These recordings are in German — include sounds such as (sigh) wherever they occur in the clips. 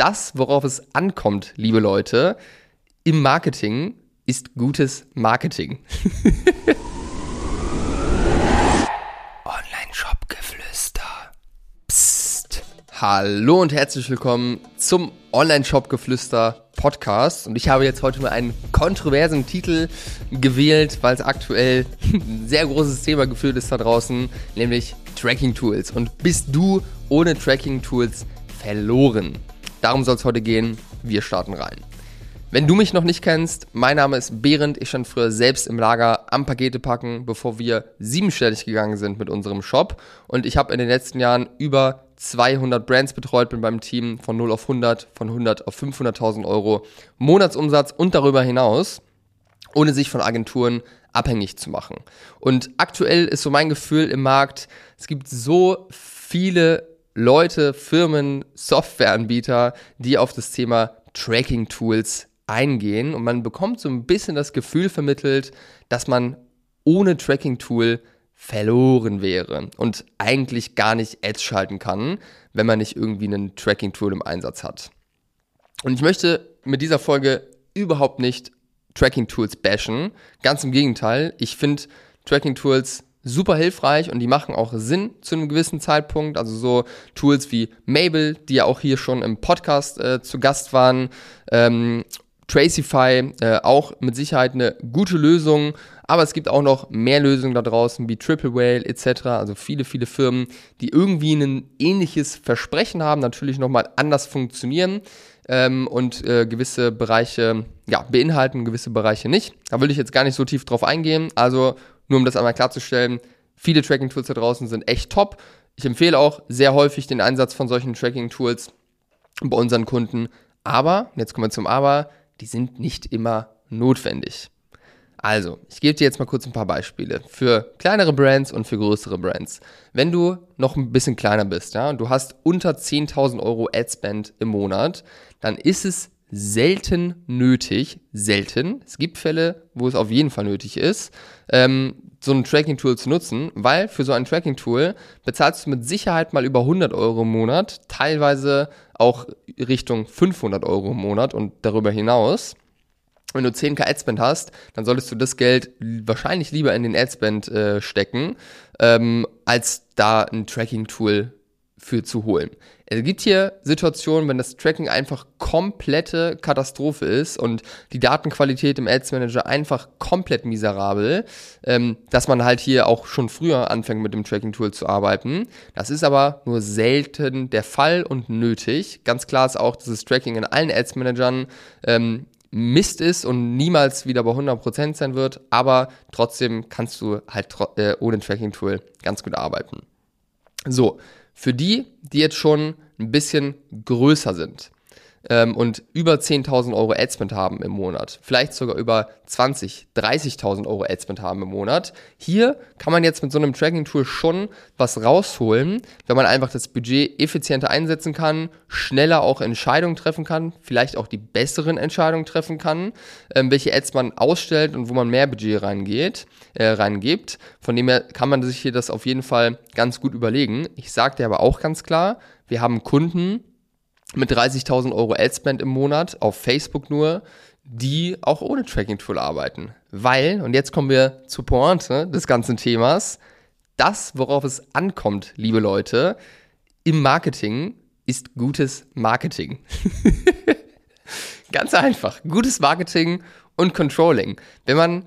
das, worauf es ankommt, liebe Leute, im Marketing ist gutes Marketing. (laughs) Online-Shop-Geflüster. Psst. Hallo und herzlich willkommen zum Online-Shop-Geflüster Podcast. Und ich habe jetzt heute mal einen kontroversen Titel gewählt, weil es aktuell ein sehr großes Thema geführt ist da draußen, nämlich Tracking-Tools. Und bist du ohne Tracking-Tools verloren? Darum soll es heute gehen. Wir starten rein. Wenn du mich noch nicht kennst, mein Name ist Behrend. Ich stand früher selbst im Lager am Pakete packen, bevor wir siebenstellig gegangen sind mit unserem Shop. Und ich habe in den letzten Jahren über 200 Brands betreut, bin beim Team von 0 auf 100, von 100 auf 500.000 Euro Monatsumsatz und darüber hinaus, ohne sich von Agenturen abhängig zu machen. Und aktuell ist so mein Gefühl im Markt, es gibt so viele Leute, Firmen, Softwareanbieter, die auf das Thema Tracking-Tools eingehen und man bekommt so ein bisschen das Gefühl vermittelt, dass man ohne Tracking-Tool verloren wäre und eigentlich gar nicht Ads schalten kann, wenn man nicht irgendwie ein Tracking-Tool im Einsatz hat. Und ich möchte mit dieser Folge überhaupt nicht Tracking-Tools bashen. Ganz im Gegenteil, ich finde Tracking-Tools super hilfreich und die machen auch Sinn zu einem gewissen Zeitpunkt. Also so Tools wie Mabel, die ja auch hier schon im Podcast äh, zu Gast waren. Ähm, Tracify, äh, auch mit Sicherheit eine gute Lösung. Aber es gibt auch noch mehr Lösungen da draußen wie Triple Whale etc. Also viele, viele Firmen, die irgendwie ein ähnliches Versprechen haben, natürlich nochmal anders funktionieren ähm, und äh, gewisse Bereiche ja, beinhalten, gewisse Bereiche nicht. Da will ich jetzt gar nicht so tief drauf eingehen. Also nur um das einmal klarzustellen, viele Tracking-Tools da draußen sind echt top. Ich empfehle auch sehr häufig den Einsatz von solchen Tracking-Tools bei unseren Kunden. Aber, jetzt kommen wir zum Aber, die sind nicht immer notwendig. Also, ich gebe dir jetzt mal kurz ein paar Beispiele für kleinere Brands und für größere Brands. Wenn du noch ein bisschen kleiner bist, ja, und du hast unter 10.000 Euro Adspend im Monat, dann ist es selten nötig, selten. Es gibt Fälle, wo es auf jeden Fall nötig ist, ähm, so ein Tracking-Tool zu nutzen, weil für so ein Tracking-Tool bezahlst du mit Sicherheit mal über 100 Euro im Monat, teilweise auch Richtung 500 Euro im Monat und darüber hinaus. Wenn du 10k Adspend hast, dann solltest du das Geld wahrscheinlich lieber in den Adspend äh, stecken, ähm, als da ein Tracking-Tool für zu holen. Es gibt hier Situationen, wenn das Tracking einfach komplette Katastrophe ist und die Datenqualität im Ads Manager einfach komplett miserabel, ähm, dass man halt hier auch schon früher anfängt mit dem Tracking-Tool zu arbeiten. Das ist aber nur selten der Fall und nötig. Ganz klar ist auch, dass das Tracking in allen Ads Managern ähm, Mist ist und niemals wieder bei 100% sein wird, aber trotzdem kannst du halt äh, ohne Tracking-Tool ganz gut arbeiten. So, für die, die jetzt schon ein bisschen größer sind ähm, und über 10.000 Euro Adspend haben im Monat, vielleicht sogar über 20, 30.000 Euro Adspend haben im Monat. Hier kann man jetzt mit so einem Tracking-Tool schon was rausholen, wenn man einfach das Budget effizienter einsetzen kann, schneller auch Entscheidungen treffen kann, vielleicht auch die besseren Entscheidungen treffen kann, ähm, welche Ads man ausstellt und wo man mehr Budget reingeht, äh, reingibt. Von dem her kann man sich hier das auf jeden Fall ganz gut überlegen. Ich sage dir aber auch ganz klar, wir haben Kunden, mit 30.000 Euro Adspend im Monat auf Facebook nur, die auch ohne Tracking-Tool arbeiten. Weil, und jetzt kommen wir zur Pointe des ganzen Themas, das, worauf es ankommt, liebe Leute, im Marketing ist gutes Marketing. (laughs) Ganz einfach. Gutes Marketing und Controlling. Wenn man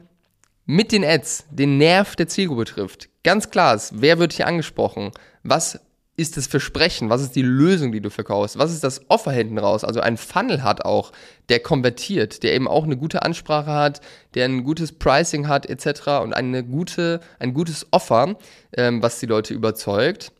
mit den Ads den Nerv der Zielgruppe trifft, ganz klar ist, wer wird hier angesprochen, was ist das Versprechen? Was ist die Lösung, die du verkaufst? Was ist das Offer hinten raus? Also ein Funnel hat auch, der konvertiert, der eben auch eine gute Ansprache hat, der ein gutes Pricing hat etc. und eine gute, ein gutes Offer, ähm, was die Leute überzeugt.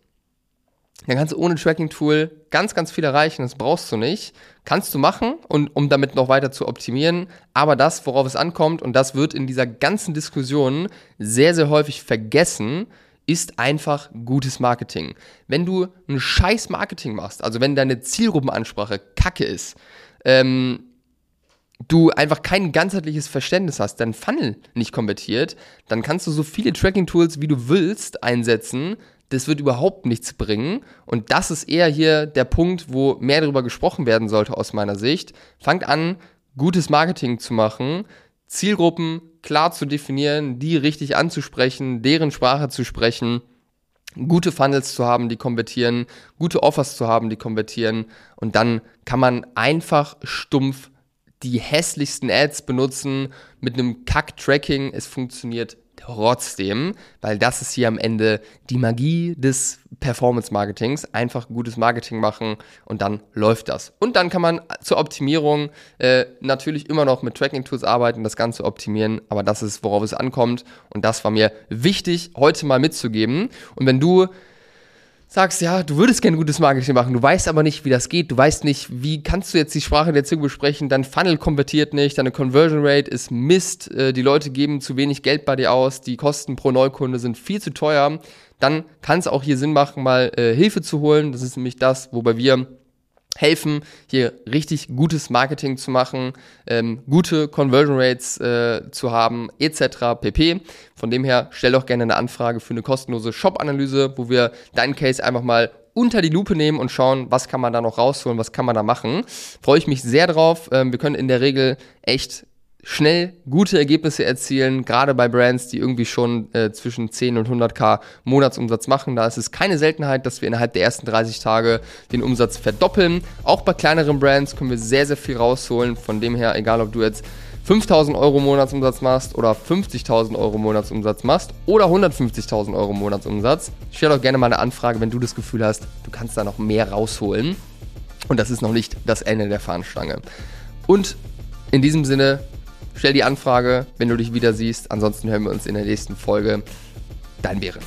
Dann kannst du ohne Tracking-Tool ganz, ganz viel erreichen. Das brauchst du nicht. Kannst du machen, und, um damit noch weiter zu optimieren. Aber das, worauf es ankommt, und das wird in dieser ganzen Diskussion sehr, sehr häufig vergessen, ist einfach gutes Marketing. Wenn du ein scheiß Marketing machst, also wenn deine Zielgruppenansprache kacke ist, ähm, du einfach kein ganzheitliches Verständnis hast, dein Funnel nicht konvertiert, dann kannst du so viele Tracking-Tools, wie du willst, einsetzen. das wird überhaupt nichts bringen. Und das ist eher hier der Punkt, wo mehr darüber gesprochen werden sollte aus meiner Sicht. Fangt an, gutes Marketing zu machen, Zielgruppen klar zu definieren, die richtig anzusprechen, deren Sprache zu sprechen, gute Funnels zu haben, die konvertieren, gute Offers zu haben, die konvertieren. Und dann kann man einfach stumpf die hässlichsten Ads benutzen mit einem Kack-Tracking. Es funktioniert trotzdem, weil das ist hier am Ende die Magie des Performance-Marketings. Einfach gutes Marketing machen und dann läuft das. Und dann kann man zur Optimierung äh, natürlich immer noch mit Tracking-Tools arbeiten, das Ganze optimieren, aber das ist, worauf es ankommt. Und das war mir wichtig, heute mal mitzugeben. Und wenn du sagst, ja, du würdest gerne gutes Marketing machen, du weißt aber nicht, wie das geht, du weißt nicht, wie kannst du jetzt die Sprache der Zielgruppe sprechen, dein Funnel konvertiert nicht, deine Conversion Rate ist Mist, äh, die Leute geben zu wenig Geld bei dir aus, die Kosten pro Neukunde sind viel zu teuer, dann kann es auch hier Sinn machen, mal äh, Hilfe zu holen. Das ist nämlich das, wobei wir helfen, hier richtig gutes Marketing zu machen, ähm, gute Conversion Rates äh, zu haben, etc. pp. Von dem her stell doch gerne eine Anfrage für eine kostenlose Shop-Analyse, wo wir deinen Case einfach mal unter die Lupe nehmen und schauen, was kann man da noch rausholen, was kann man da machen. Freue ich mich sehr drauf. Ähm, wir können in der Regel echt schnell gute Ergebnisse erzielen, gerade bei Brands, die irgendwie schon äh, zwischen 10 und 100k Monatsumsatz machen. Da ist es keine Seltenheit, dass wir innerhalb der ersten 30 Tage den Umsatz verdoppeln. Auch bei kleineren Brands können wir sehr, sehr viel rausholen. Von dem her, egal ob du jetzt 5000 Euro Monatsumsatz machst oder 50.000 Euro Monatsumsatz machst oder 150.000 Euro Monatsumsatz, stell doch gerne mal eine Anfrage, wenn du das Gefühl hast, du kannst da noch mehr rausholen. Und das ist noch nicht das Ende der Fahnenstange. Und in diesem Sinne, Stell die Anfrage, wenn du dich wieder siehst. Ansonsten hören wir uns in der nächsten Folge. Dein Behrendt.